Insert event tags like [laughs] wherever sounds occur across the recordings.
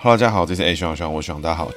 哈喽，大家好，这是 A 徐徐，我徐大家好。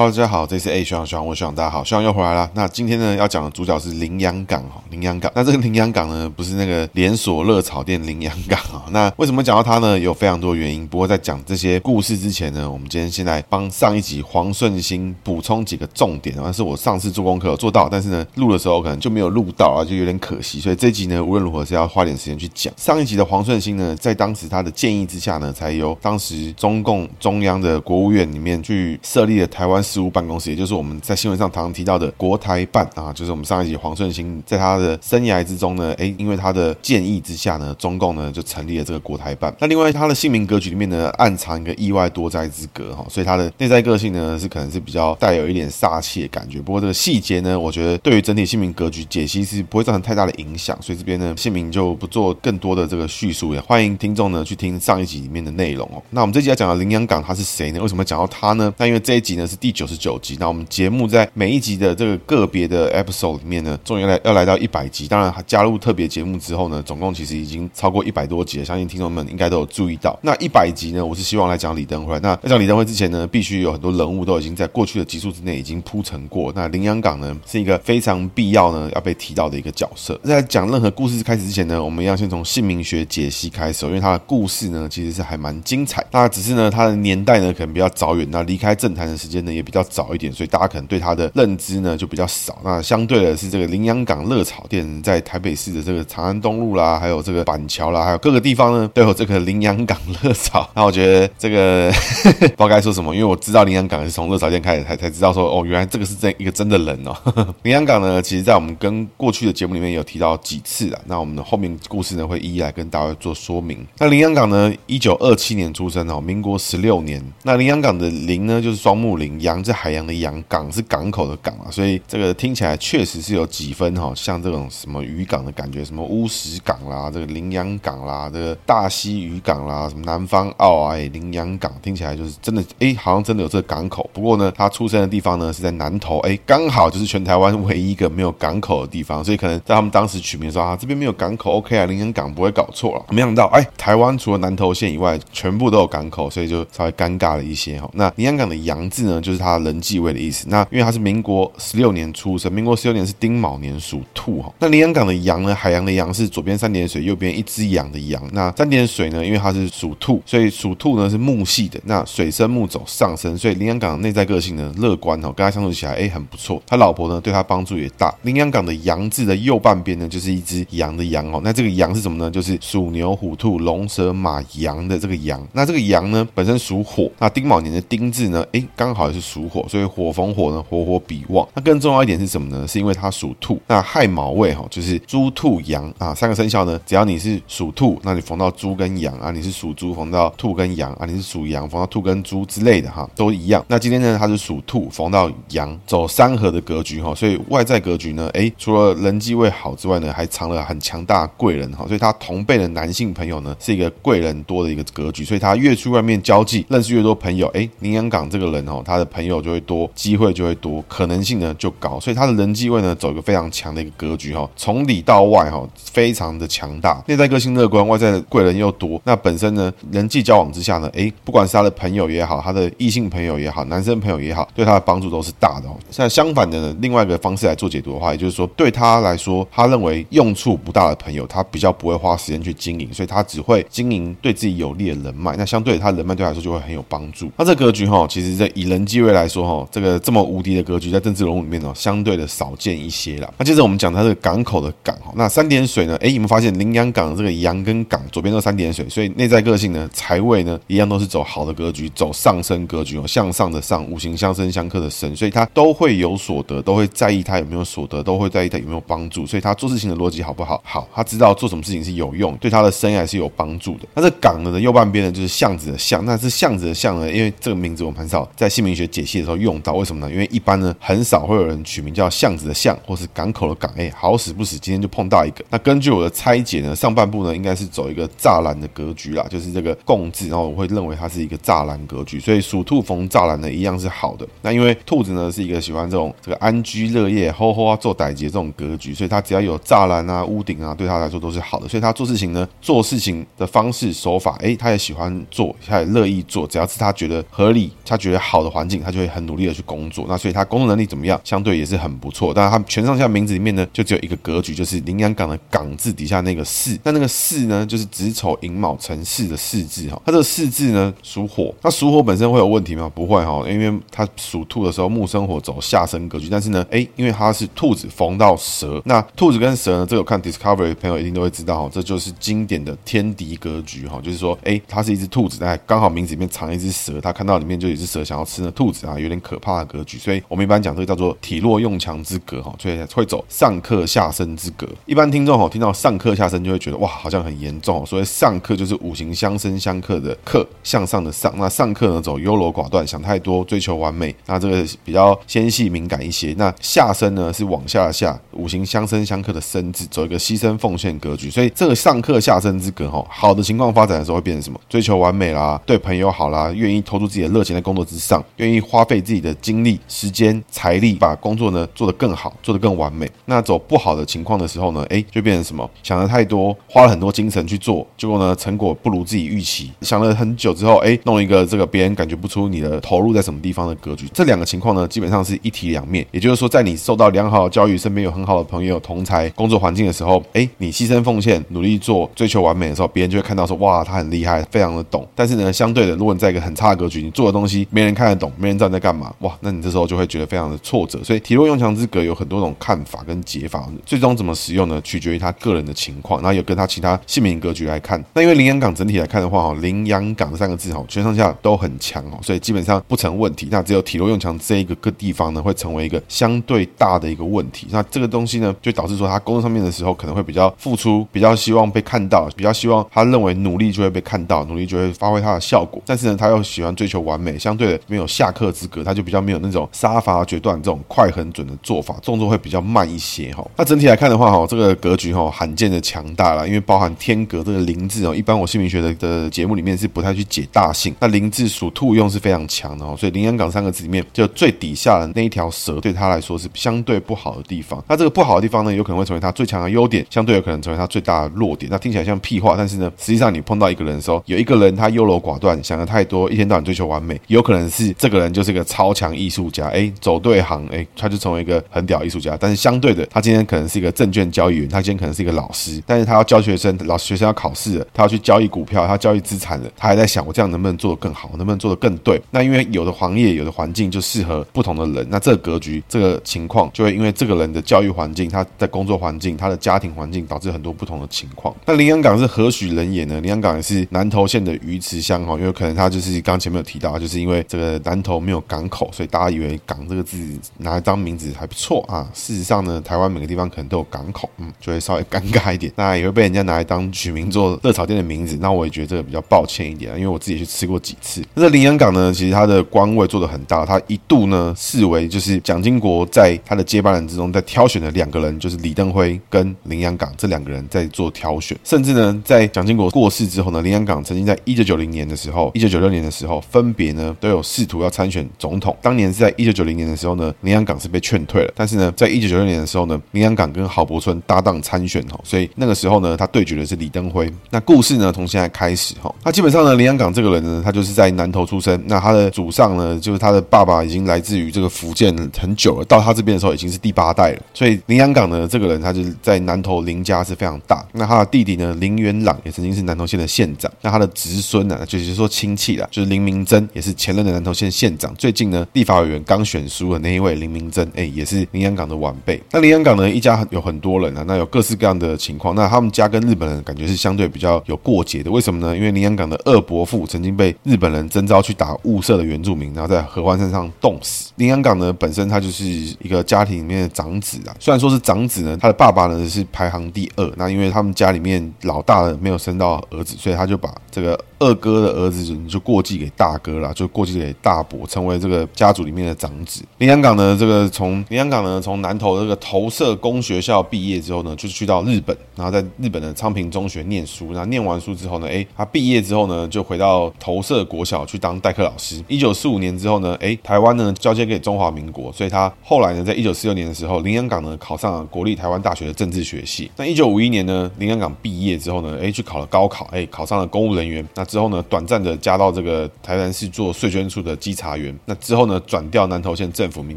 Hello，，大家好，这是 A 徐徐，我徐大家好，徐又回来了。那今天呢，要讲的主角是林洋港哈，林洋港。那这个林洋港呢，不是那个连锁热炒店林洋港啊。[laughs] 那为什么讲到它呢？有非常多原因。不过在讲这些故事之前呢，我们今天先来帮上一集黄顺兴补充几个重点。但是我上次做功课有做到，但是呢，录的时候可能就没有录到啊，就有点可惜。所以这集呢，无论如何是要花点时间去讲。上一集的黄顺兴呢，在当时他的建议之下呢，才由当时中共中央的国务院里面去设立了台湾。事务办公室，也就是我们在新闻上常常提到的国台办啊，就是我们上一集黄顺兴在他的生涯之中呢，哎，因为他的建议之下呢，中共呢就成立了这个国台办。那另外他的姓名格局里面呢，暗藏一个意外多灾之格哈，所以他的内在个性呢是可能是比较带有一点煞气的感觉。不过这个细节呢，我觉得对于整体姓名格局解析是不会造成太大的影响，所以这边呢姓名就不做更多的这个叙述，也欢迎听众呢去听上一集里面的内容哦。那我们这集要讲的林洋港他是谁呢？为什么讲到他呢？那因为这一集呢是第九十九集，那我们节目在每一集的这个个别的 episode 里面呢，终于来要来到一百集。当然，加入特别节目之后呢，总共其实已经超过一百多集了。相信听众们应该都有注意到。那一百集呢，我是希望来讲李登辉。那在讲李登辉之前呢，必须有很多人物都已经在过去的集数之内已经铺陈过。那林洋港呢，是一个非常必要呢要被提到的一个角色。在讲任何故事开始之前呢，我们要先从姓名学解析开始，因为他的故事呢其实是还蛮精彩。那只是呢，他的年代呢可能比较早远，那离开政坛的时间呢也比较早一点，所以。大家可能对他的认知呢就比较少。那相对的是这个林洋港热炒店，在台北市的这个长安东路啦，还有这个板桥啦，还有各个地方呢都有这个林洋港热炒。[laughs] 那我觉得这个不知道该说什么，因为我知道林洋港是从热炒店开始才才知道说哦，原来这个是这一个真的人哦。林洋港呢，其实在我们跟过去的节目里面有提到几次啊。那我们的后面故事呢会一一来跟大家做说明。那林洋港呢，一九二七年出生哦，民国十六年。那林洋港的林呢，就是双木林，洋是海洋的洋。港是港口的港啊，所以这个听起来确实是有几分哈，像这种什么渔港的感觉，什么乌石港啦，这个林洋港啦，这个大溪渔港啦，什么南方澳啊，林洋港，听起来就是真的，哎，好像真的有这个港口。不过呢，他出生的地方呢是在南投，哎，刚好就是全台湾唯一一个没有港口的地方，所以可能在他们当时取名说啊，这边没有港口，OK 啊，林洋港不会搞错了。没想到，哎，台湾除了南投县以外，全部都有港口，所以就稍微尴尬了一些哈。那林洋港的洋字呢，就是他人继位的意思。那因为他是民国十六年出生，民国十六年是丁卯年，属兔哈。那林洋港的洋呢，海洋的洋是左边三点水，右边一只羊的羊。那三点水呢，因为它是属兔，所以属兔呢是木系的。那水生木走上升，所以林洋港的内在个性呢乐观哈，跟他相处起来哎很不错。他老婆呢对他帮助也大。林洋港的洋字的右半边呢就是一只羊的羊哦。那这个羊是什么呢？就是属牛、虎、兔、龙、蛇、马、羊的这个羊。那这个羊呢本身属火，那丁卯年的丁字呢，哎刚好也是属火，所以火逢火呢。火火比旺，那更重要一点是什么呢？是因为它属兔，那亥卯未哈，就是猪兔羊啊，三个生肖呢，只要你是属兔，那你逢到猪跟羊啊；你是属猪，逢到兔跟羊啊；你是属羊，逢到兔跟猪之类的哈，都一样。那今天呢，它是属兔，逢到羊，走三合的格局哈，所以外在格局呢，诶，除了人际位好之外呢，还藏了很强大贵人哈，所以他同辈的男性朋友呢，是一个贵人多的一个格局，所以他越去外面交际，认识越多朋友，诶，林阳港这个人哦，他的朋朋友就会多，机会就会多，可能性呢就高，所以他的人际位呢走一个非常强的一个格局哈，从里到外哈非常的强大，内在个性乐观，外在的贵人又多。那本身呢人际交往之下呢，诶，不管是他的朋友也好，他的异性朋友也好，男生朋友也好，对他的帮助都是大的哦。那相反的呢，另外一个方式来做解读的话，也就是说对他来说，他认为用处不大的朋友，他比较不会花时间去经营，所以他只会经营对自己有利的人脉。那相对他人脉对他来说就会很有帮助。那这格局哈，其实在以人际位来说哈，这个这么无敌的格局。在政治人物里面呢，相对的少见一些啦。那接着我们讲它这个港口的港哈，那三点水呢？哎，你们发现林洋港这个洋跟港左边都三点水，所以内在个性呢，财位呢一样都是走好的格局，走上升格局哦，向上的上，五行相生相克的生，所以他都会有所得，都会在意他有没有所得，都会在意他有没有帮助，所以他做事情的逻辑好不好？好，他知道做什么事情是有用，对他的生涯是有帮助的。那这港呢的右半边呢，就是巷子的巷，那是巷子的巷呢，因为这个名字我们很少在姓名学解解析的时候用到。为什么呢？因为一般呢很少会有人取名叫巷子的巷，或是港口的港。哎，好死不死，今天就碰到一个。那根据我的拆解呢，上半部呢应该是走一个栅栏的格局啦，就是这个共字，然后我会认为它是一个栅栏格局。所以属兔逢栅栏呢一样是好的。那因为兔子呢是一个喜欢这种这个安居乐业、吼吼啊做歹劫这种格局，所以它只要有栅栏啊、屋顶啊，对他来说都是好的。所以他做事情呢，做事情的方式手法，哎，他也喜欢做，他也乐意做。只要是他觉得合理，他觉得好的环境，就会很努力的去工作。那所以他工作能力怎么样？相对也是很不错。但是他全上下名字里面呢，就只有一个格局，就是林洋港的港字底下那个巳。那那个巳呢，就是子丑寅卯辰巳的巳字哈。它这个巳字呢属火，那属火本身会有问题吗？不会哈，因为它属兔的时候木生火走下生格局。但是呢，哎，因为它是兔子逢到蛇，那兔子跟蛇呢，这个看 Discovery 的朋友一定都会知道哈，这就是经典的天敌格局哈，就是说，哎，它是一只兔子，但刚好名字里面藏一只蛇，它看到里面就有一只蛇想要吃那兔子啊，有点可怕的格局。所以我们一般讲这个叫做体弱用强之格哈，所以会走上克下生之格。一般听众哈听到上课下生就会觉得哇，好像很严重。所以上课就是五行相生相克的克，向上的上。那上课呢走优柔寡断，想太多，追求完美。那这个比较纤细敏感一些。那下生呢是往下下，五行相生相克的生字，走一个牺牲奉献格局。所以这个上课下生之格哈，好的情况发展的时候会变成什么？追求完美啦，对朋友好啦，愿意投入自己的热情在工作之上，愿意花费自己的精力、时间、财力，把工作呢做得更好，做得更完美。那走不好的情况的时候呢，哎，就变成什么？想的太多，花了很多精神去做，结果呢成果不如自己预期。想了很久之后，哎，弄一个这个别人感觉不出你的投入在什么地方的格局。这两个情况呢，基本上是一体两面。也就是说，在你受到良好的教育，身边有很好的朋友、同才、工作环境的时候，哎，你牺牲奉献、努力做、追求完美的时候，别人就会看到说，哇，他很厉害，非常的懂。但是呢，相对的，如果你在一个很差的格局，你做的东西没人看得懂，没边站在干嘛，哇，那你这时候就会觉得非常的挫折。所以体弱用强之格有很多种看法跟解法，最终怎么使用呢？取决于他个人的情况，然后有跟他其他姓名格局来看。那因为林洋港整体来看的话，哈，林洋港这三个字哈，全上下都很强哦，所以基本上不成问题。那只有体弱用强这一个个地方呢，会成为一个相对大的一个问题。那这个东西呢，就导致说他工作上面的时候可能会比较付出，比较希望被看到，比较希望他认为努力就会被看到，努力就会发挥他的效果。但是呢，他又喜欢追求完美，相对的没有下克之格，他就比较没有那种杀伐决断这种快很准的做法，动作会比较慢一些哈。那整体来看的话哈，这个格局哈罕见的强大了，因为包含天格这个临字哦，一般我姓名学的的节目里面是不太去解大姓。那临字属兔用是非常强的哦，所以林洋港三个字里面就最底下的那一条蛇对他来说是相对不好的地方。那这个不好的地方呢，有可能会成为他最强的优点，相对有可能成为他最大的弱点。那听起来像屁话，但是呢，实际上你碰到一个人的时候，有一个人他优柔寡断，想的太多，一天到晚追求完美，有可能是这个人就是个超强艺术家，哎，走对行，哎，他就成为一个很屌艺术家。但是相对的，他今天可能是一个证券交易员，他今天可能是一个老师，但是他要教学生，老师学生要考试了，他要去交易股票，他交易资产了，他还在想我这样能不能做得更好，能不能做得更对？那因为有的行业、有的环境就适合不同的人，那这个格局、这个情况就会因为这个人的教育环境、他的工作环境、他的家庭环境，导致很多不同的情况。那林洋港是何许人也呢？林洋港也是南投县的鱼池乡哈，因为可能他就是刚前面有提到，就是因为这个南投没有港口，所以大家以为“港”这个字拿来当名字还不错啊。事实上呢，台湾每个地方可能都有港口，嗯，就会稍微尴尬一点。那也会被人家拿来当取名做热炒店的名字，那我也觉得这个比较抱歉一点，因为我自己去吃过几次。那这林洋港呢，其实它的官位做得很大，他一度呢视为就是蒋经国在他的接班人之中在挑选的两个人，就是李登辉跟林洋港这两个人在做挑选。甚至呢，在蒋经国过世之后呢，林洋港曾经在一九九零年的时候，一九九六年的时候，分别呢都有试图要参选总统。当年是在一九九零年的时候呢，林洋港是被劝退了。但是呢，在一九九六年的时候呢，林洋港跟郝柏村搭档参选哈，所以那个时候呢，他对决的是李登辉。那故事呢，从现在开始哈。那基本上呢，林洋港这个人呢，他就是在南投出生。那他的祖上呢，就是他的爸爸已经来自于这个福建很久了，到他这边的时候已经是第八代了。所以林洋港呢，这个人他就在南投林家是非常大。那他的弟弟呢，林元朗也曾经是南投县的县长。那他的侄孙呢，就是说亲戚啦，就是林明珍，也是前任的南投县县长。最近呢，立法委员刚选输的那一位林明珍，哎，也是林洋港的晚辈。那林洋港呢，一家有很多人啊，那有各式各样的情况。那他们家跟日本人感觉是相对比较有过节的。为什么呢？因为林洋港的二伯父曾经被日本人征召去打雾社的原住民，然后在合欢山上冻死。林洋港呢，本身他就是一个家庭里面的长子啊，虽然说是长子呢，他的爸爸呢是排行第二。那因为他们家里面老大的没有生到儿子，所以他就把这个。二哥的儿子就过继给大哥了，就过继给大伯。我，成为这个家族里面的长子。林洋港呢，这个从林洋港呢，从南投这个投射工学校毕业之后呢，就去到日本，然后在日本的昌平中学念书。然后念完书之后呢，哎，他毕业之后呢，就回到投射国小去当代课老师。一九四五年之后呢，哎，台湾呢交接给中华民国，所以他后来呢，在一九四六年的时候，林洋港呢考上了国立台湾大学的政治学系。那一九五一年呢，林洋港毕业之后呢，哎，去考了高考，哎，考上了公务人员。那之后呢，短暂的加到这个台南市做税捐处的稽查员。那之后呢，转调南投县政府民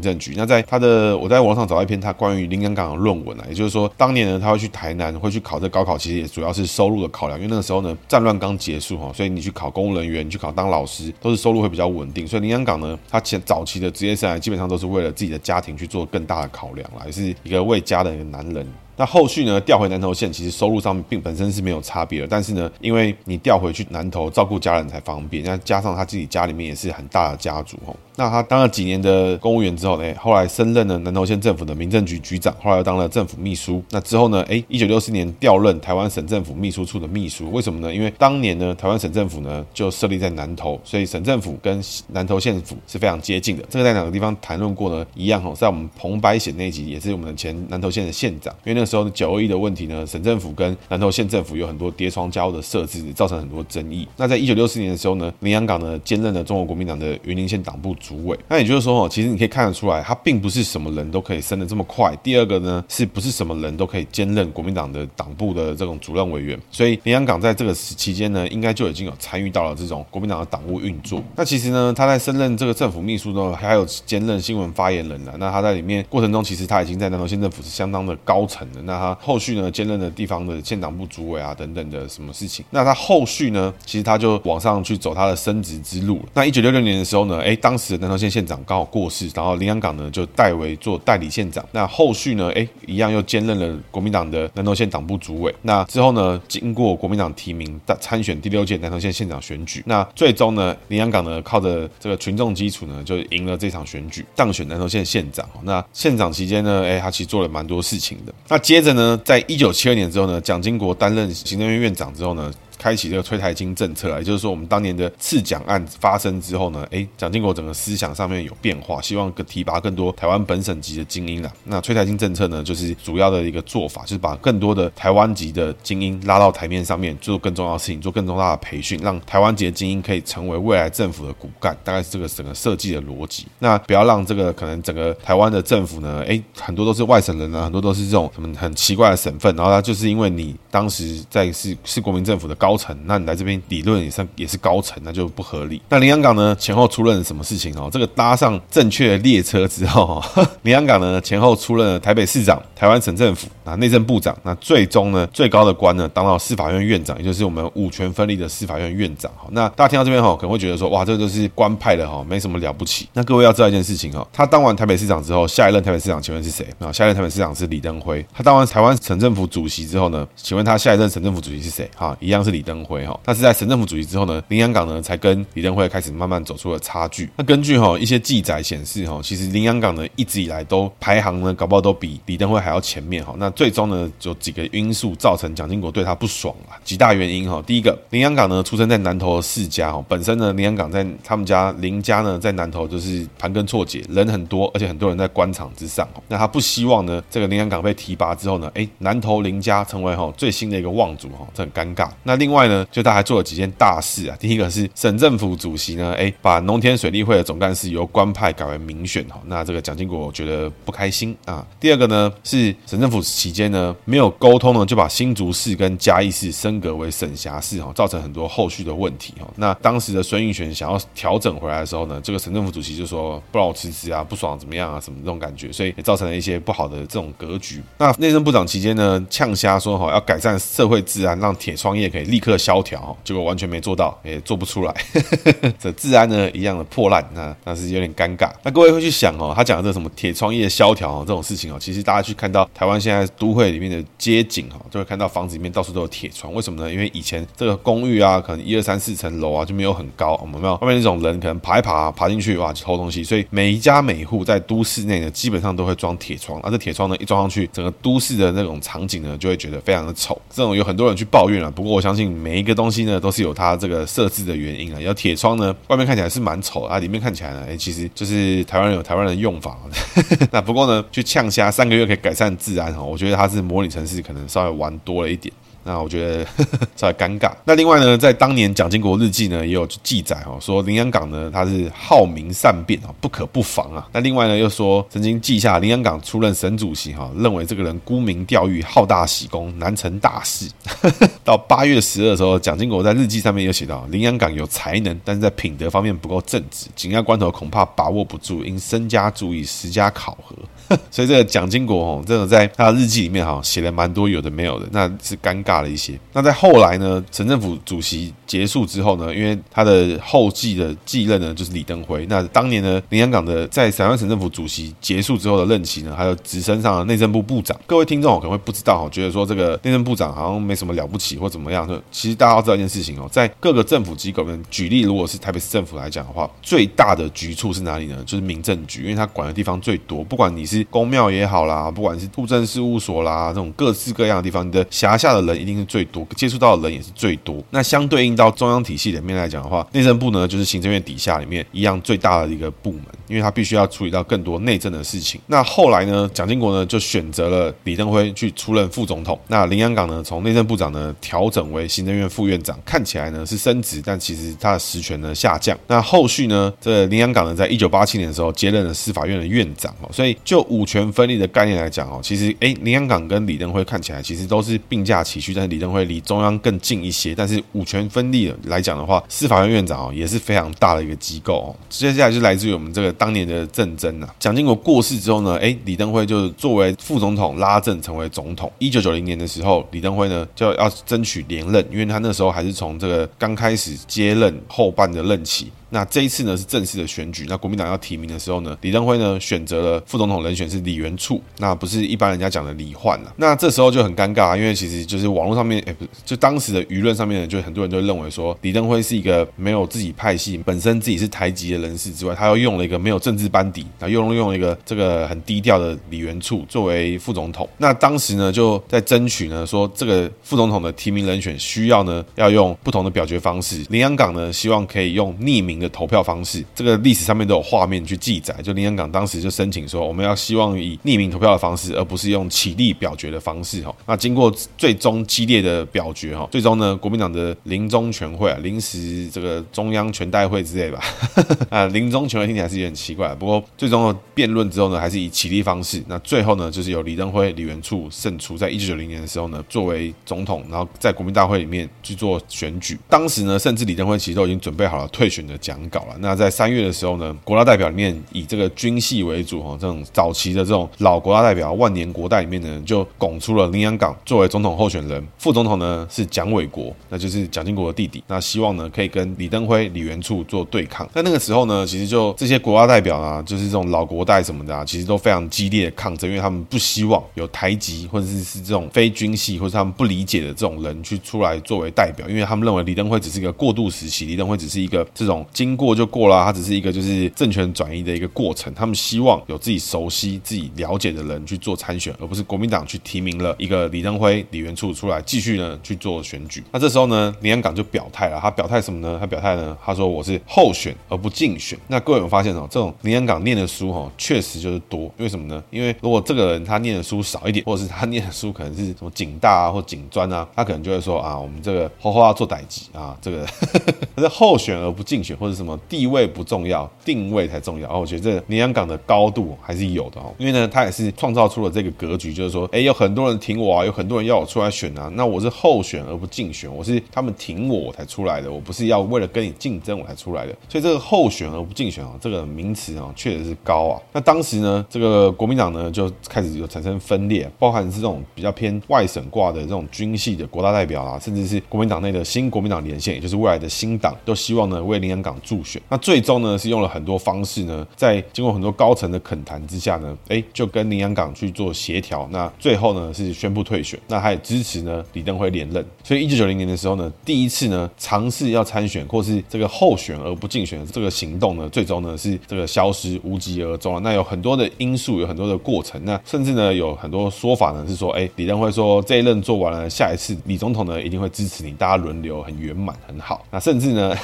政局。那在他的，我在网上找到一篇他关于林洋港的论文啊，也就是说，当年呢，他会去台南，会去考这高考，其实也主要是收入的考量，因为那个时候呢，战乱刚结束哈，所以你去考公务人员，你去考当老师，都是收入会比较稳定。所以林洋港呢，他前早期的职业生涯基本上都是为了自己的家庭去做更大的考量啦，是一个为家的一个男人。那后续呢，调回南投县，其实收入上面并本身是没有差别的，但是呢，因为你调回去南投照顾家人才方便，那加上他自己家里面也是很大的家族哦。那他当了几年的公务员之后呢，后来升任了南投县政府的民政局局长，后来又当了政府秘书。那之后呢，哎，一九六四年调任台湾省政府秘书处的秘书。为什么呢？因为当年呢，台湾省政府呢就设立在南投，所以省政府跟南投县府是非常接近的。这个在哪个地方谈论过呢？一样哦，在我们彭白显那一集，也是我们前南投县的县长。因为那个时候九二一的问题呢，省政府跟南投县政府有很多叠床架屋的设置，造成很多争议。那在一九六四年的时候呢，林洋港呢兼任了中国国民党的云林县党部主委。那也就是说，其实你可以看得出来，他并不是什么人都可以升得这么快。第二个呢，是不是什么人都可以兼任国民党的党部的这种主任委员？所以林洋港在这个期间呢，应该就已经有参与到了这种国民党的党务运作。那其实呢，他在升任这个政府秘书呢，还有兼任新闻发言人了。那他在里面过程中，其实他已经在南投县政府是相当的高层的。那他后续呢，兼任了地方的县党部主委啊等等的什么事情。那他后续呢，其实他就往上去走他的升职之路。那一九六六年的时候呢，哎，当时南投县县长刚好过世，然后林洋港呢就代为做代理县长。那后续呢，哎，一样又兼任了国民党的南投县党部主委。那之后呢，经过国民党提名，参选第六届南投县县长选举。那最终呢，林洋港呢靠着这个群众基础呢，就赢了这场选举，当选南投县县长。那县长期间呢，哎，他其实做了蛮多事情的。那接着呢，在一九七二年之后呢，蒋经国担任行政院院长之后呢。开启这个催台青政策啊，也就是说，我们当年的刺蒋案发生之后呢，哎，蒋经国整个思想上面有变化，希望更提拔更多台湾本省籍的精英啊。那催台青政策呢，就是主要的一个做法，就是把更多的台湾籍的精英拉到台面上面，做更重要的事情，做更重大的培训，让台湾籍的精英可以成为未来政府的骨干，大概是这个整个设计的逻辑。那不要让这个可能整个台湾的政府呢，哎，很多都是外省人啊，很多都是这种什么很奇怪的省份，然后他就是因为你当时在是是国民政府的高层，那你来这边理论也算也是高层，那就不合理。那林洋港呢，前后出任什么事情哦？这个搭上正确的列车之后，[laughs] 林洋港呢前后出任了台北市长、台湾省政府啊内政部长，那最终呢最高的官呢当到司法院院长，也就是我们五权分立的司法院院长。好，那大家听到这边哈，可能会觉得说哇，这个都是官派的哈，没什么了不起。那各位要知道一件事情哦，他当完台北市长之后，下一任台北市长请问是谁啊？下一任台北市长是李登辉。他当完台湾省政府主席之后呢，请问他下一任省政府主席是谁？哈，一样是李登辉。哈，但是在省政府主席之后呢，林洋港呢才跟李登辉开始慢慢走出了差距。那根据哈一些记载显示哈，其实林洋港呢一直以来都排行呢，搞不好都比李登辉还要前面哈。那最终呢，有几个因素造成蒋经国对他不爽啊，几大原因哈。第一个，林洋港呢出生在南投的世家哈，本身呢林洋港在他们家林家呢在南投就是盘根错节，人很多，而且很多人在官场之上。那他不希望呢这个林洋港被提拔之后呢，哎，南投林家成为哈最新的一个望族哈，这很尴尬。那另另外呢。就他还做了几件大事啊，第一个是省政府主席呢，哎，把农田水利会的总干事由官派改为民选哈，那这个蒋经国觉得不开心啊。第二个呢是省政府期间呢没有沟通呢，就把新竹市跟嘉义市升格为省辖市哈，造成很多后续的问题哈。那当时的孙运璇想要调整回来的时候呢，这个省政府主席就说不让我辞职啊，不爽怎么样啊，什么这种感觉，所以也造成了一些不好的这种格局。那内政部长期间呢呛瞎说哈要改善社会治安，让铁窗业可以立刻。萧条，结果完全没做到，也做不出来。[laughs] 这治安呢一样的破烂，那那是有点尴尬。那各位会去想哦，他讲的这什么铁窗业萧条这种事情哦，其实大家去看到台湾现在都会里面的街景哈，就会看到房子里面到处都有铁窗。为什么呢？因为以前这个公寓啊，可能一二三四层楼啊就没有很高，我们没有外面那种人可能爬一爬爬进去哇就偷东西，所以每一家每户在都市内呢，基本上都会装铁窗。而这铁窗呢一装上去，整个都市的那种场景呢就会觉得非常的丑。这种有很多人去抱怨了，不过我相信。每一个东西呢都是有它这个设置的原因啊。有铁窗呢，外面看起来是蛮丑啊，里面看起来呢，哎，其实就是台湾人有台湾人的用法。[laughs] 那不过呢，去呛虾三个月可以改善治安哈，我觉得它是模拟城市可能稍微玩多了一点。那我觉得呵呵稍微尴尬。那另外呢，在当年蒋经国日记呢也有记载哦，说林洋港呢他是好名善辩啊，不可不防啊。那另外呢又说曾经记下林洋港出任省主席哈，认为这个人沽名钓誉，好大喜功，难成大事。[laughs] 到八月十二的时候，蒋经国在日记上面又写到林洋港有才能，但是在品德方面不够正直，紧要关头恐怕把握不住，应身家注意，时加考核。[laughs] 所以这个蒋经国哦，这种在他的日记里面哈写了蛮多有的没有的，那是尴尬了一些。那在后来呢，省政府主席结束之后呢，因为他的后继的继任呢就是李登辉。那当年呢，林洋港的在台湾省政府主席结束之后的任期呢，还有直升上了内政部部长。各位听众可能会不知道哈，觉得说这个内政部长好像没什么了不起或怎么样。其实大家要知道一件事情哦，在各个政府机构里面，举例如果是台北市政府来讲的话，最大的局处是哪里呢？就是民政局，因为他管的地方最多，不管你是。公庙也好啦，不管是户政事务所啦，这种各式各样的地方，你的辖下的人一定是最多，接触到的人也是最多。那相对应到中央体系里面来讲的话，内政部呢就是行政院底下里面一样最大的一个部门，因为他必须要处理到更多内政的事情。那后来呢，蒋经国呢就选择了李登辉去出任副总统。那林洋港呢从内政部长呢调整为行政院副院长，看起来呢是升职，但其实他的实权呢下降。那后续呢，这林洋港呢在一九八七年的时候接任了司法院的院长哦，所以就五权分立的概念来讲哦，其实哎，林洋港跟李登辉看起来其实都是并驾齐驱，但是李登辉离中央更近一些。但是五权分立来讲的话，司法院院长哦也是非常大的一个机构哦。接下来就来自于我们这个当年的政争呐。蒋经国过世之后呢，哎，李登辉就作为副总统拉政成为总统。一九九零年的时候，李登辉呢就要争取连任，因为他那时候还是从这个刚开始接任后半的任期。那这一次呢是正式的选举，那国民党要提名的时候呢，李登辉呢选择了副总统人选是李元簇，那不是一般人家讲的李焕了。那这时候就很尴尬，因为其实就是网络上面，哎，不，就当时的舆论上面呢，就很多人都认为说，李登辉是一个没有自己派系，本身自己是台籍的人士之外，他又用了一个没有政治班底，然后又用了一个这个很低调的李元簇作为副总统。那当时呢就在争取呢，说这个副总统的提名人选需要呢要用不同的表决方式。林洋港呢希望可以用匿名的投票方式，这个历史上面都有画面去记载。就林洋港当时就申请说，我们要希望以匿名投票的方式，而不是用起立表决的方式。哈，那经过最终激烈的表决，哈，最终呢，国民党的临终全会啊，临时这个中央全代会之类吧，[laughs] 啊，临终全会听起来是有点奇怪。不过最终的辩论之后呢，还是以起立方式。那最后呢，就是由李登辉、李元簇胜出，在一九九零年的时候呢，作为总统，然后在国民大会里面去做选举。当时呢，甚至李登辉其实都已经准备好了退选的讲稿了。那在三月的时候呢，国大代表里面以这个军系为主哈，这种早期的这种老国大代表万年国代里面呢，就拱出了林洋港作为总统候选人，副总统呢是蒋纬国，那就是蒋经国的弟弟。那希望呢可以跟李登辉、李元簇做对抗。在那个时候呢，其实就这些国大代表啊，就是这种老国代什么的啊，其实都非常激烈的抗争，因为他们不希望有台籍或者是是这种非军系或者他们不理解的这种人去出来作为代表，因为他们认为李登辉只是一个过渡时期，李登辉只是一个这种经过就。过了，他只是一个就是政权转移的一个过程。他们希望有自己熟悉、自己了解的人去做参选，而不是国民党去提名了一个李登辉、李元簇出来继续呢去做选举。那这时候呢，林洋港就表态了。他表态什么呢？他表态呢，他说我是候选而不竞选。那各位有发现哦，这种林洋港念的书哦，确实就是多。为什么呢？因为如果这个人他念的书少一点，或者是他念的书可能是什么警大啊或警专啊，他可能就会说啊，我们这个花花要做代志啊，这个他是候选而不竞选，或者什么。地位不重要，定位才重要。哦，我觉得这林洋港的高度还是有的哦，因为呢，他也是创造出了这个格局，就是说，哎，有很多人挺我啊，有很多人要我出来选啊，那我是候选而不竞选，我是他们挺我我才出来的，我不是要为了跟你竞争我才出来的。所以这个候选而不竞选啊，这个名词啊，确实是高啊。那当时呢，这个国民党呢就开始有产生分裂，包含是这种比较偏外省挂的这种军系的国大代表啊，甚至是国民党内的新国民党连线，也就是未来的新党，都希望呢为林洋港助选。那最终呢是用了很多方式呢，在经过很多高层的恳谈之下呢，哎，就跟林洋港去做协调。那最后呢是宣布退选。那他也支持呢李登辉连任。所以一九九零年的时候呢，第一次呢尝试要参选或是这个候选而不竞选的这个行动呢，最终呢是这个消失无疾而终了。那有很多的因素，有很多的过程。那甚至呢有很多说法呢是说，哎，李登辉说这一任做完了，下一次李总统呢一定会支持你，大家轮流很圆满很好。那甚至呢，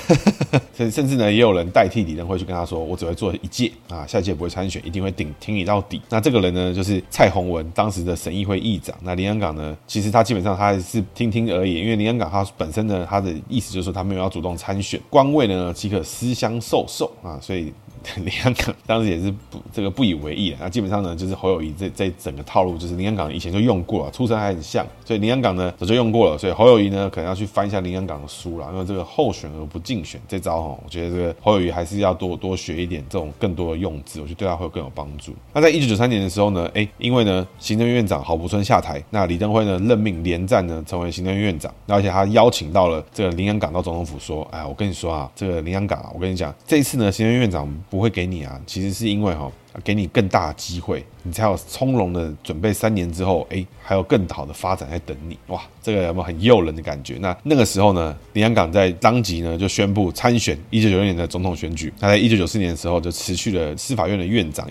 甚 [laughs] 甚至呢也有人代替李登辉去跟他说，我只会做一届啊，下一届不会参选，一定会顶挺你到底。那这个人呢就是蔡宏文，当时的审议会议长。那林洋港呢，其实他基本上他还是听听而已，因为林洋港他本身呢他的意思就是说他没有要主动参选，官位呢即可私相授受啊，所以。[laughs] 林洋港当时也是不这个不以为意的，那基本上呢，就是侯友宜这这整个套路，就是林洋港以前就用过了，出身还很像，所以林洋港呢早就用过了，所以侯友宜呢可能要去翻一下林洋港的书了，因为这个候选而不竞选这招哈，我觉得这个侯友宜还是要多多学一点这种更多的用字，我觉得对他会更有帮助。那在一九九三年的时候呢，哎，因为呢行政院长郝柏村下台，那李登辉呢任命连战呢成为行政院院长，而且他邀请到了这个林洋港到总统府说，哎，我跟你说啊，这个林洋港啊，我跟你讲，这一次呢行政院长不会给你啊。其实是因为哈，给你更大的机会，你才有从容的准备三年之后，哎，还有更好的发展在等你。哇，这个有没有很诱人的感觉？那那个时候呢，林洋港在当即呢就宣布参选一九九六年的总统选举。他在一九九四年的时候就辞去了司法院的院长。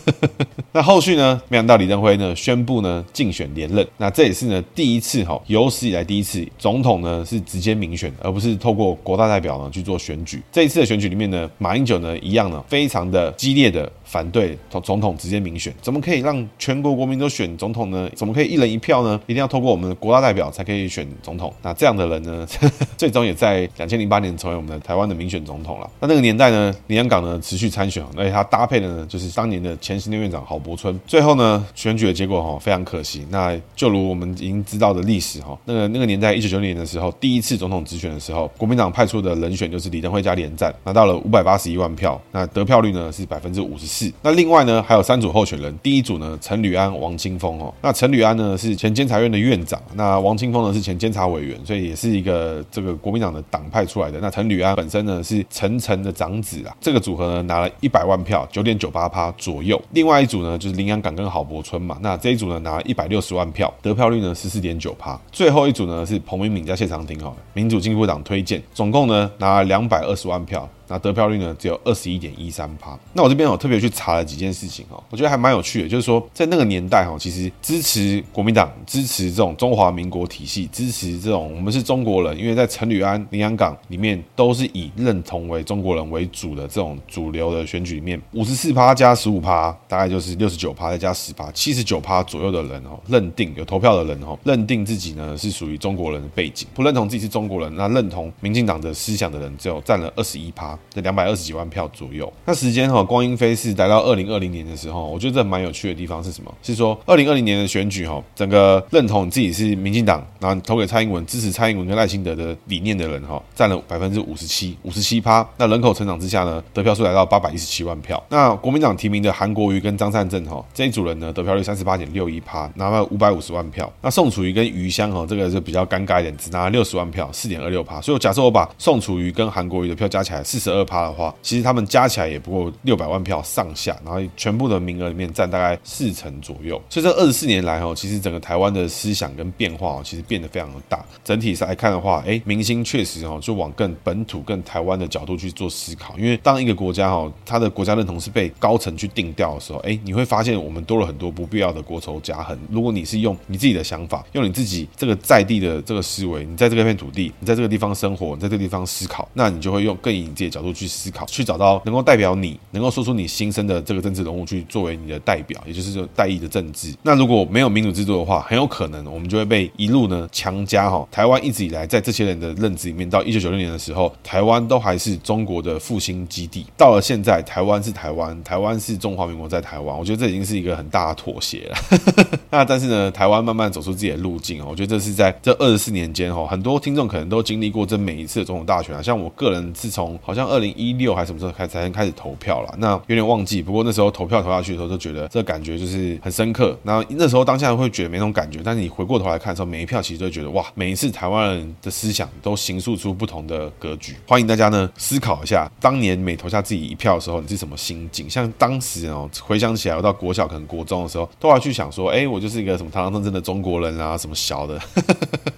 [laughs] 那后续呢，没想到李登辉呢宣布呢竞选连任。那这也是呢第一次哈，有史以来第一次总统呢是直接民选，而不是透过国大代表呢去做选举。这一次的选举里面呢，马英九呢一样呢非常的激烈的。反对总总统直接民选，怎么可以让全国国民都选总统呢？怎么可以一人一票呢？一定要透过我们的国大代表才可以选总统。那这样的人呢，[laughs] 最终也在两千零八年成为我们的台湾的民选总统了。那那个年代呢，林洋港呢持续参选，而且他搭配的呢就是当年的前行政院长郝柏村。最后呢，选举的结果哈非常可惜。那就如我们已经知道的历史哈，那个那个年代一九九零年的时候，第一次总统直选的时候，国民党派出的人选就是李登辉加连战，拿到了五百八十一万票，那得票率呢是百分之五十是。那另外呢，还有三组候选人。第一组呢，陈履安、王清峰哦。那陈履安呢是前监察院的院长，那王清峰呢是前监察委员，所以也是一个这个国民党的党派出来的。那陈履安本身呢是陈诚的长子啊。这个组合呢拿了一百万票，九点九八趴左右。另外一组呢就是林洋港跟郝柏村嘛。那这一组呢拿了一百六十万票，得票率呢十四点九趴。最后一组呢是彭明敏加谢长廷哈，民主进步党推荐，总共呢拿了两百二十万票。那得票率呢只有二十一点一三趴。那我这边有特别去查了几件事情哦，我觉得还蛮有趣的，就是说在那个年代哈，其实支持国民党、支持这种中华民国体系、支持这种我们是中国人，因为在陈履安、林洋港里面都是以认同为中国人为主的这种主流的选举里面，五十四趴加十五趴，大概就是六十九趴再加十趴，七十九趴左右的人哦，认定有投票的人哦，认定自己呢是属于中国人的背景，不认同自己是中国人，那认同民进党的思想的人只有占了二十一趴。这两百二十几万票左右，那时间哈光阴飞逝，来到二零二零年的时候，我觉得这蛮有趣的地方是什么？是说二零二零年的选举哈，整个认同自己是民进党，然后投给蔡英文、支持蔡英文跟赖清德的理念的人哈，占了百分之五十七，五十七趴。那人口成长之下呢，得票数来到八百一十七万票。那国民党提名的韩国瑜跟张善政哈这一组人呢，得票率三十八点六一趴，拿了五百五十万票。那宋楚瑜跟余香哈，这个就比较尴尬一点，只拿了六十万票，四点二六趴。所以假设我把宋楚瑜跟韩国瑜的票加起来四十十二趴。的话，其实他们加起来也不过六百万票上下，然后全部的名额里面占大概四成左右。所以这二十四年来哈，其实整个台湾的思想跟变化哦其实变得非常的大。整体上来看的话，哎，明星确实哈就往更本土、更台湾的角度去做思考。因为当一个国家哈，它的国家认同是被高层去定调的时候，哎，你会发现我们多了很多不必要的国仇家恨。如果你是用你自己的想法，用你自己这个在地的这个思维，你在这个片土地，你在这个地方生活，你在这个地方思考，那你就会用更以你自己的角度去。思考，去找到能够代表你，能够说出你心声的这个政治人物，去作为你的代表，也就是说代议的政治。那如果没有民主制度的话，很有可能我们就会被一路呢强加哈。台湾一直以来在这些人的认知里面，到一九九六年的时候，台湾都还是中国的复兴基地。到了现在，台湾是台湾，台湾是中华民国在台湾。我觉得这已经是一个很大的妥协了。[laughs] 那但是呢，台湾慢慢走出自己的路径啊，我觉得这是在这二十四年间哈，很多听众可能都经历过这每一次的总统大选啊。像我个人，自从好像像二零一六还什么时候开才能开始投票了，那有点忘记。不过那时候投票投下去的时候，都觉得这感觉就是很深刻。然后那时候当下会觉得没那种感觉，但是你回过头来看的时候，每一票其实都觉得哇，每一次台湾人的思想都形塑出不同的格局。欢迎大家呢思考一下，当年每投下自己一票的时候，你是什么心境？像当时哦，回想起来，我到国小可能国中的时候，都要去想说，哎，我就是一个什么堂堂正正的中国人啊，什么小的。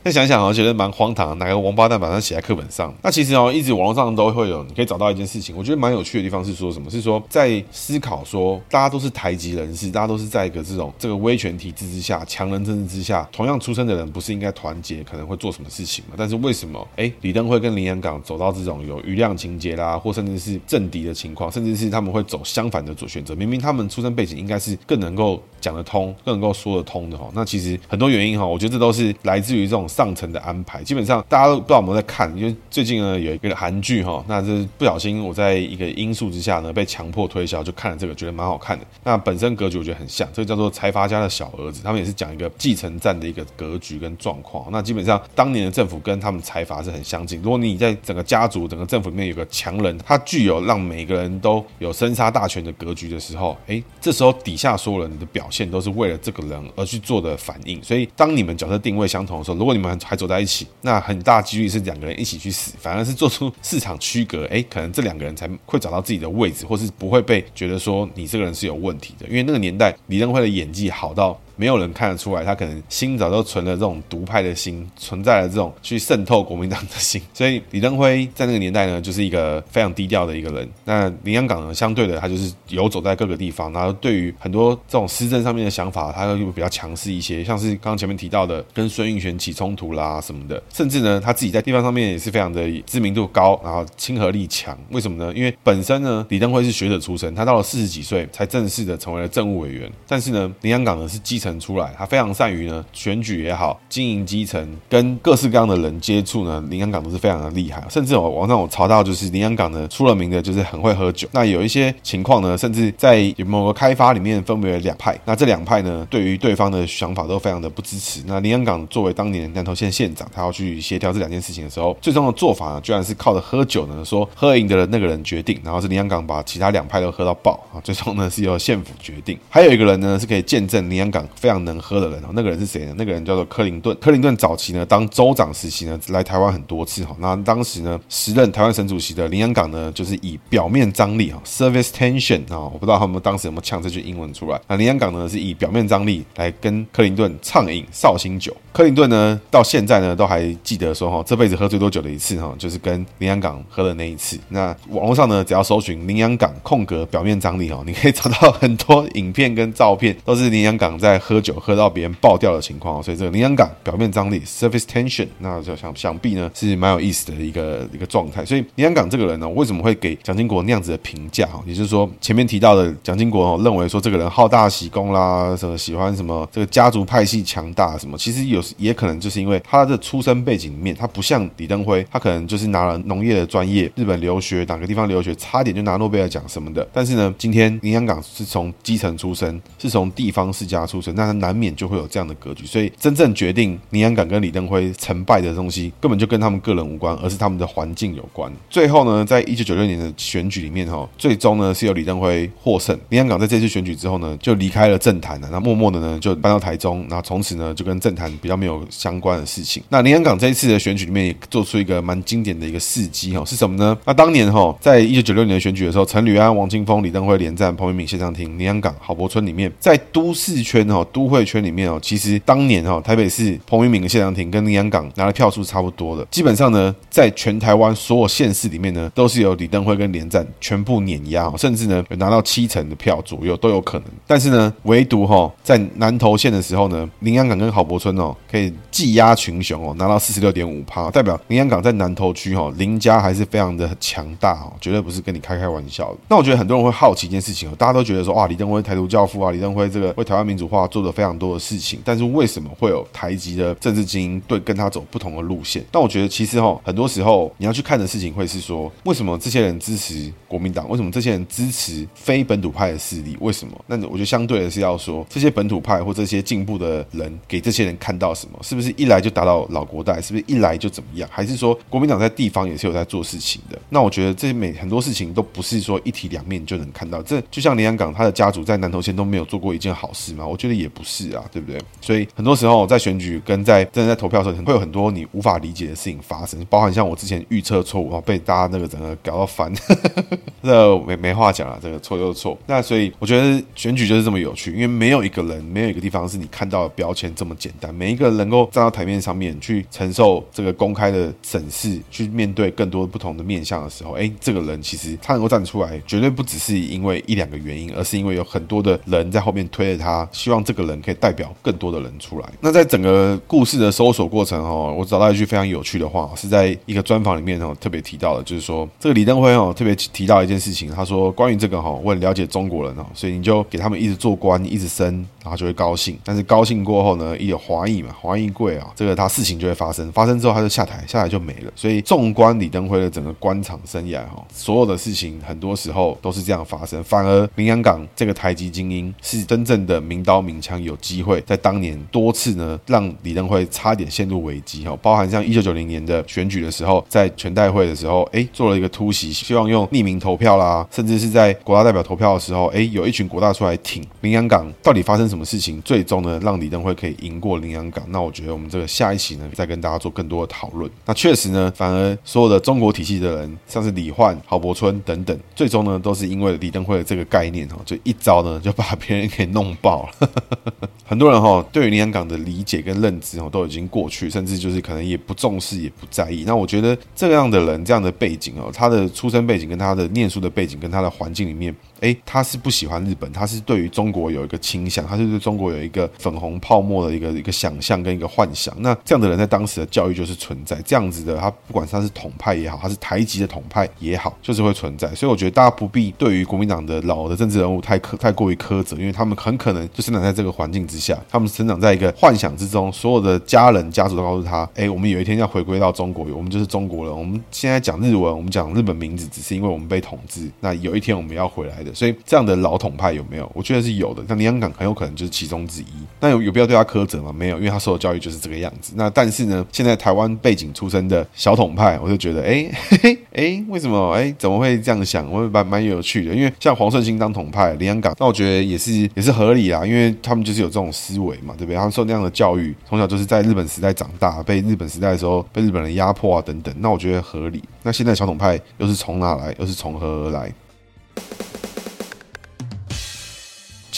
再 [laughs] 想想哦，觉得蛮荒唐，哪个王八蛋把它写在课本上？那其实哦，一直网络上都会有，可以找到一件事情，我觉得蛮有趣的地方是说什么？是说在思考说，大家都是台籍人士，大家都是在一个这种这个威权体制之下、强人政治之下，同样出生的人，不是应该团结，可能会做什么事情吗？但是为什么？哎，李登辉跟林洋港走到这种有瑜亮情节啦，或甚至是政敌的情况，甚至是他们会走相反的做选择。明明他们出生背景应该是更能够讲得通、更能够说得通的哈。那其实很多原因哈，我觉得这都是来自于这种上层的安排。基本上大家都不知道我们在看，因为最近呢有一个韩剧哈，那这不小心我在一个因素之下呢被强迫推销，就看了这个，觉得蛮好看的。那本身格局我觉得很像，这个叫做财阀家的小儿子，他们也是讲一个继承战的一个格局跟状况。那基本上当年的政府跟他们财阀是很相近。如果你在整个家族、整个政府里面有个强人，他具有让每个人都有生杀大权的格局的时候，哎，这时候底下所有人的表现都是为了这个人而去做的反应。所以当你们角色定位相同的时候，如果你们还走在一起，那很大几率是两个人一起去死，反而是做出 [laughs] 市场区隔。哎，可能这两个人才会找到自己的位置，或是不会被觉得说你这个人是有问题的。因为那个年代李登辉的演技好到。没有人看得出来，他可能心早就存了这种独派的心，存在了这种去渗透国民党的心。所以李登辉在那个年代呢，就是一个非常低调的一个人。那林洋港呢，相对的他就是游走在各个地方，然后对于很多这种施政上面的想法，他又比较强势一些。像是刚刚前面提到的，跟孙运璇起冲突啦什么的，甚至呢他自己在地方上面也是非常的知名度高，然后亲和力强。为什么呢？因为本身呢李登辉是学者出身，他到了四十几岁才正式的成为了政务委员。但是呢林洋港呢是基层出来，他非常善于呢选举也好，经营基层，跟各式各样的人接触呢，林洋港都是非常的厉害。甚至我网上我查到，就是林洋港呢出了名的，就是很会喝酒。那有一些情况呢，甚至在某个开发里面分为两派，那这两派呢，对于对方的想法都非常的不支持。那林洋港作为当年南投县县长，他要去协调这两件事情的时候，最终的做法呢，居然是靠着喝酒呢，说喝赢的那个人决定，然后是林洋港把其他两派都喝到爆啊，最终呢是由县府决定。还有一个人呢，是可以见证林洋港。非常能喝的人哦，那个人是谁呢？那个人叫做克林顿。克林顿早期呢，当州长时期呢，来台湾很多次哈。那当时呢，时任台湾省主席的林洋港呢，就是以表面张力哈，service tension 啊，我不知道他们当时有没有呛这句英文出来。那林洋港呢，是以表面张力来跟克林顿畅饮绍兴酒。克林顿呢，到现在呢，都还记得说哈，这辈子喝最多酒的一次哈，就是跟林洋港喝的那一次。那网络上呢，只要搜寻林洋港空格表面张力哈，你可以找到很多影片跟照片，都是林洋港在。喝酒喝到别人爆掉的情况，所以这个林洋港表面张力 （surface tension） 那就想想必呢是蛮有意思的一个一个状态。所以林洋港这个人呢，为什么会给蒋经国那样子的评价？也就是说前面提到的蒋经国认为说这个人好大喜功啦，什么喜欢什么这个家族派系强大什么，其实有也可能就是因为他的出生背景里面，他不像李登辉，他可能就是拿了农业的专业，日本留学哪个地方留学，差点就拿诺贝尔奖什么的。但是呢，今天林洋港是从基层出身，是从地方世家出身。那难免就会有这样的格局，所以真正决定林洋港跟李登辉成败的东西，根本就跟他们个人无关，而是他们的环境有关。最后呢，在一九九六年的选举里面，哈，最终呢是由李登辉获胜。林洋港在这次选举之后呢，就离开了政坛了，那默默的呢就搬到台中，然后从此呢就跟政坛比较没有相关的事情。那林洋港这一次的选举里面也做出一个蛮经典的一个事迹，哈，是什么呢？那当年哈，在一九九六年的选举的时候，陈履安、王清峰、李登辉连战，彭明敏、谢长廷、林洋港、郝柏村里面，在都市圈哈都会。圈里面哦，其实当年哦，台北市彭明敏的、谢长廷跟林洋港拿的票数差不多的。基本上呢，在全台湾所有县市里面呢，都是由李登辉跟连战全部碾压哦，甚至呢有拿到七成的票左右都有可能。但是呢，唯独哈在南投县的时候呢，林洋港跟郝柏村哦可以技压群雄哦，拿到四十六点五趴，代表林洋港在南投区哈林家还是非常的强大哦，绝对不是跟你开开玩笑的。那我觉得很多人会好奇一件事情哦，大家都觉得说哇，李登辉台独教父啊，李登辉这个为台湾民主化做的非常多的事情，但是为什么会有台籍的政治精英对跟他走不同的路线？但我觉得其实哈，很多时候你要去看的事情会是说，为什么这些人支持国民党？为什么这些人支持非本土派的势力？为什么？那我觉得相对的是要说，这些本土派或这些进步的人给这些人看到什么？是不是一来就打到老国代？是不是一来就怎么样？还是说国民党在地方也是有在做事情的？那我觉得这些每很多事情都不是说一体两面就能看到。这就像林洋港他的家族在南投县都没有做过一件好事嘛？我觉得也不是啊，对不对？所以很多时候在选举跟在真的在投票的时候，会有很多你无法理解的事情发生，包含像我之前预测错误啊，被大家那个整个搞到烦，[laughs] 这没没话讲了，这个错就是错。那所以我觉得选举就是这么有趣，因为没有一个人，没有一个地方是你看到的标签这么简单。每一个人能够站到台面上面去承受这个公开的审视，去面对更多不同的面向的时候，哎，这个人其实他能够站出来，绝对不只是因为一两个原因，而是因为有很多的人在后面推着他，希望这个人可以代表更多的人出来。那在整个故事的搜索过程哦，我找到一句非常有趣的话，是在一个专访里面哦特别提到的，就是说这个李登辉哦特别提到一件事情，他说关于这个哈，我很了解中国人哦，所以你就给他们一直做官，一直升，然后就会高兴。但是高兴过后呢，一有华裔嘛，华裔贵啊，这个他事情就会发生，发生之后他就下台，下台就没了。所以纵观李登辉的整个官场生涯哈，所有的事情很多时候都是这样发生，反而林洋港这个台籍精英是真正的明刀明枪，有机会在当年多次呢让李登辉差点陷入危机哈，包含像一九九零年的选举的时候，在全代会的时候，哎，做了一个突袭，希望用匿名投票啦，甚至是在国大代表投票的时候，哎，有一群国大出来挺林洋港，到底发生什么事情，最终呢让李登辉可以赢过林洋港？那我觉得我们这个下一期呢，再跟大家做更多的讨论。那确实呢，反而所有的中国体系的人，像是李焕、郝柏村等等，最终呢都是因为李登辉的这个概念哈，就一招呢就把别人给弄爆了。[laughs] 很多人哈对于连港的理解跟认知哦都已经过去，甚至就是可能也不重视也不在意。那我觉得这样的人这样的背景哦，他的出生背景跟他的念书的背景跟他的环境里面。哎，他是不喜欢日本，他是对于中国有一个倾向，他是对中国有一个粉红泡沫的一个一个想象跟一个幻想。那这样的人在当时的教育就是存在，这样子的他不管他是统派也好，他是台籍的统派也好，就是会存在。所以我觉得大家不必对于国民党的老的政治人物太苛太过于苛责，因为他们很可能就生长在这个环境之下，他们生长在一个幻想之中，所有的家人家族都告诉他：哎，我们有一天要回归到中国，我们就是中国人。我们现在讲日文，我们讲日本名字，只是因为我们被统治。那有一天我们要回来的，所以这样的老。统派有没有？我觉得是有的。像林洋港很有可能就是其中之一。那有有必要对他苛责吗？没有，因为他受的教育就是这个样子。那但是呢，现在台湾背景出身的小统派，我就觉得，哎嘿嘿，[laughs] 哎，为什么？哎，怎么会这样想？我蛮蛮有趣的。因为像黄顺兴当统派，林洋港，那我觉得也是也是合理啊。因为他们就是有这种思维嘛，对不对？他们受那样的教育，从小就是在日本时代长大，被日本时代的时候被日本人压迫啊等等。那我觉得合理。那现在小统派又是从哪来？又是从何而来？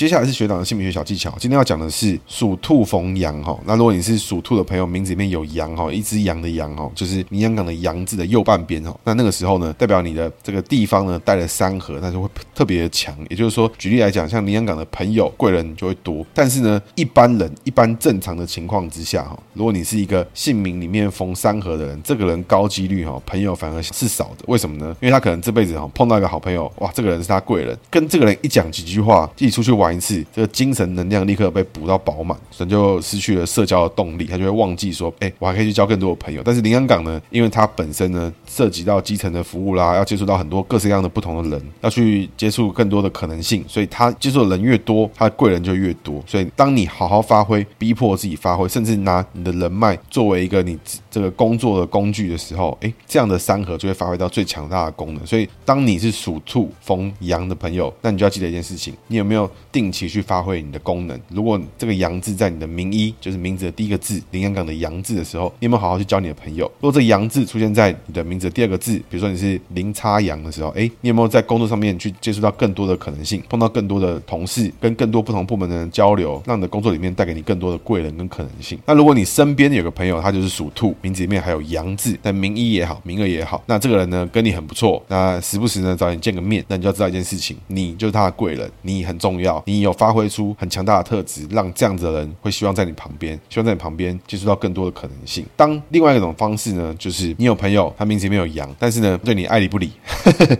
接下来是学长的姓名学小技巧。今天要讲的是属兔逢羊哈。那如果你是属兔的朋友，名字里面有羊哈，一只羊的羊哈，就是林阳港的羊字的右半边哈。那那个时候呢，代表你的这个地方呢带了三合，那就会特别的强。也就是说，举例来讲，像林阳港的朋友贵人就会多。但是呢，一般人一般正常的情况之下哈，如果你是一个姓名里面逢三合的人，这个人高几率哈朋友反而是少的。为什么呢？因为他可能这辈子哈碰到一个好朋友，哇，这个人是他贵人，跟这个人一讲几句话，一起出去玩。一次，这个精神能量立刻被补到饱满，人就失去了社交的动力，他就会忘记说，哎，我还可以去交更多的朋友。但是林洋港呢，因为他本身呢涉及到基层的服务啦，要接触到很多各式各样的不同的人，要去接触更多的可能性，所以他接触的人越多，他的贵人就越多。所以当你好好发挥，逼迫自己发挥，甚至拿你的人脉作为一个你这个工作的工具的时候，哎，这样的三合就会发挥到最强大的功能。所以当你是属兔逢羊的朋友，那你就要记得一件事情，你有没有定期去发挥你的功能。如果这个“羊”字在你的名一，就是名字的第一个字，林阳港的“羊”字的时候，你有没有好好去交你的朋友？如果这“羊”字出现在你的名字的第二个字，比如说你是林插羊的时候，哎，你有没有在工作上面去接触到更多的可能性，碰到更多的同事，跟更多不同部门的人交流，让你的工作里面带给你更多的贵人跟可能性？那如果你身边有个朋友，他就是属兔，名字里面还有“羊”字，但名一也好，名二也好，那这个人呢跟你很不错，那时不时呢找你见个面，那你就要知道一件事情，你就是他的贵人，你很重要，你有发挥出。很强大的特质，让这样子的人会希望在你旁边，希望在你旁边接触到更多的可能性。当另外一种方式呢，就是你有朋友，他名字面有羊，但是呢对你爱理不理，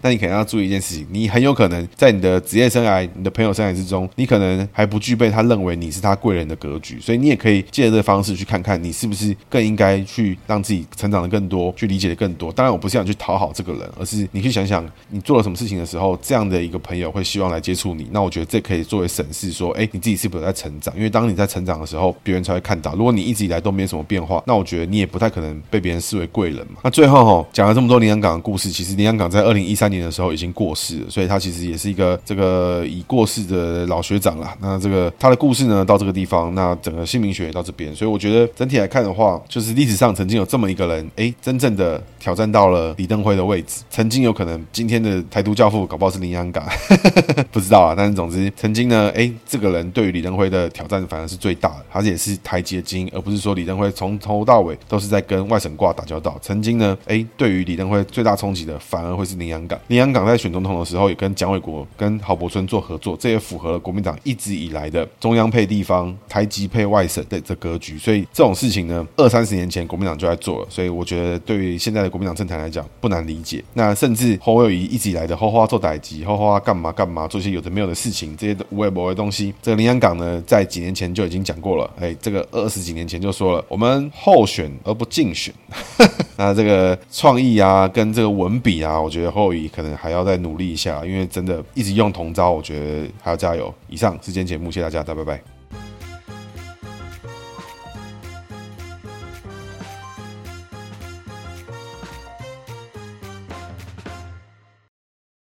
那你可能要注意一件事情，你很有可能在你的职业生涯、你的朋友生涯之中，你可能还不具备他认为你是他贵人的格局。所以你也可以借着这个方式去看看，你是不是更应该去让自己成长的更多，去理解的更多。当然，我不是想去讨好这个人，而是你去想想，你做了什么事情的时候，这样的一个朋友会希望来接触你。那我觉得这可以作为审视，说，哎，你自己是不是在成长？因为当你在成长的时候，别人才会看到。如果你一直以来都没有什么变化，那我觉得你也不太可能被别人视为贵人嘛。那最后哈，讲了这么多林洋港的故事，其实林洋港在二零一三年的时候已经过世了，所以他其实也是一个这个已过世的老学长了。那这个他的故事呢，到这个地方，那整个姓名学也到这边，所以我觉得整体来看的话，就是历史上曾经有这么一个人，哎，真正的挑战到了李登辉的位置，曾经有可能今天的台独教父搞不好是林洋港，[laughs] 不知道啊。但是总之，曾经呢，哎，这个人对于李登辉的挑战反而是最大的，他也是台籍精英，而不是说李登辉从头到尾都是在跟外省挂打交道。曾经呢，哎，对对于李登辉最大冲击的反而会是林洋港。林洋港在选总统的时候也跟蒋伟国、跟郝柏村做合作，这也符合了国民党一直以来的中央配地方、台籍配外省的这格局。所以这种事情呢，二三十年前国民党就在做了。所以我觉得对于现在的国民党政坛来讲不难理解。那甚至侯友宜一直以来的后花做歹籍，后花干嘛干嘛，做些有的没有的事情，这些无为博的东西，这个林洋港呢，在几年前就已经讲过了。哎，这个二十几年前就说了，我们候选而不竞选。那这个创意啊，跟这个文笔啊，我觉得侯友宜可能还要再努力一下，因为真的一直用同招，我觉得还要加油。以上是今天节目，谢谢大家，大家拜拜。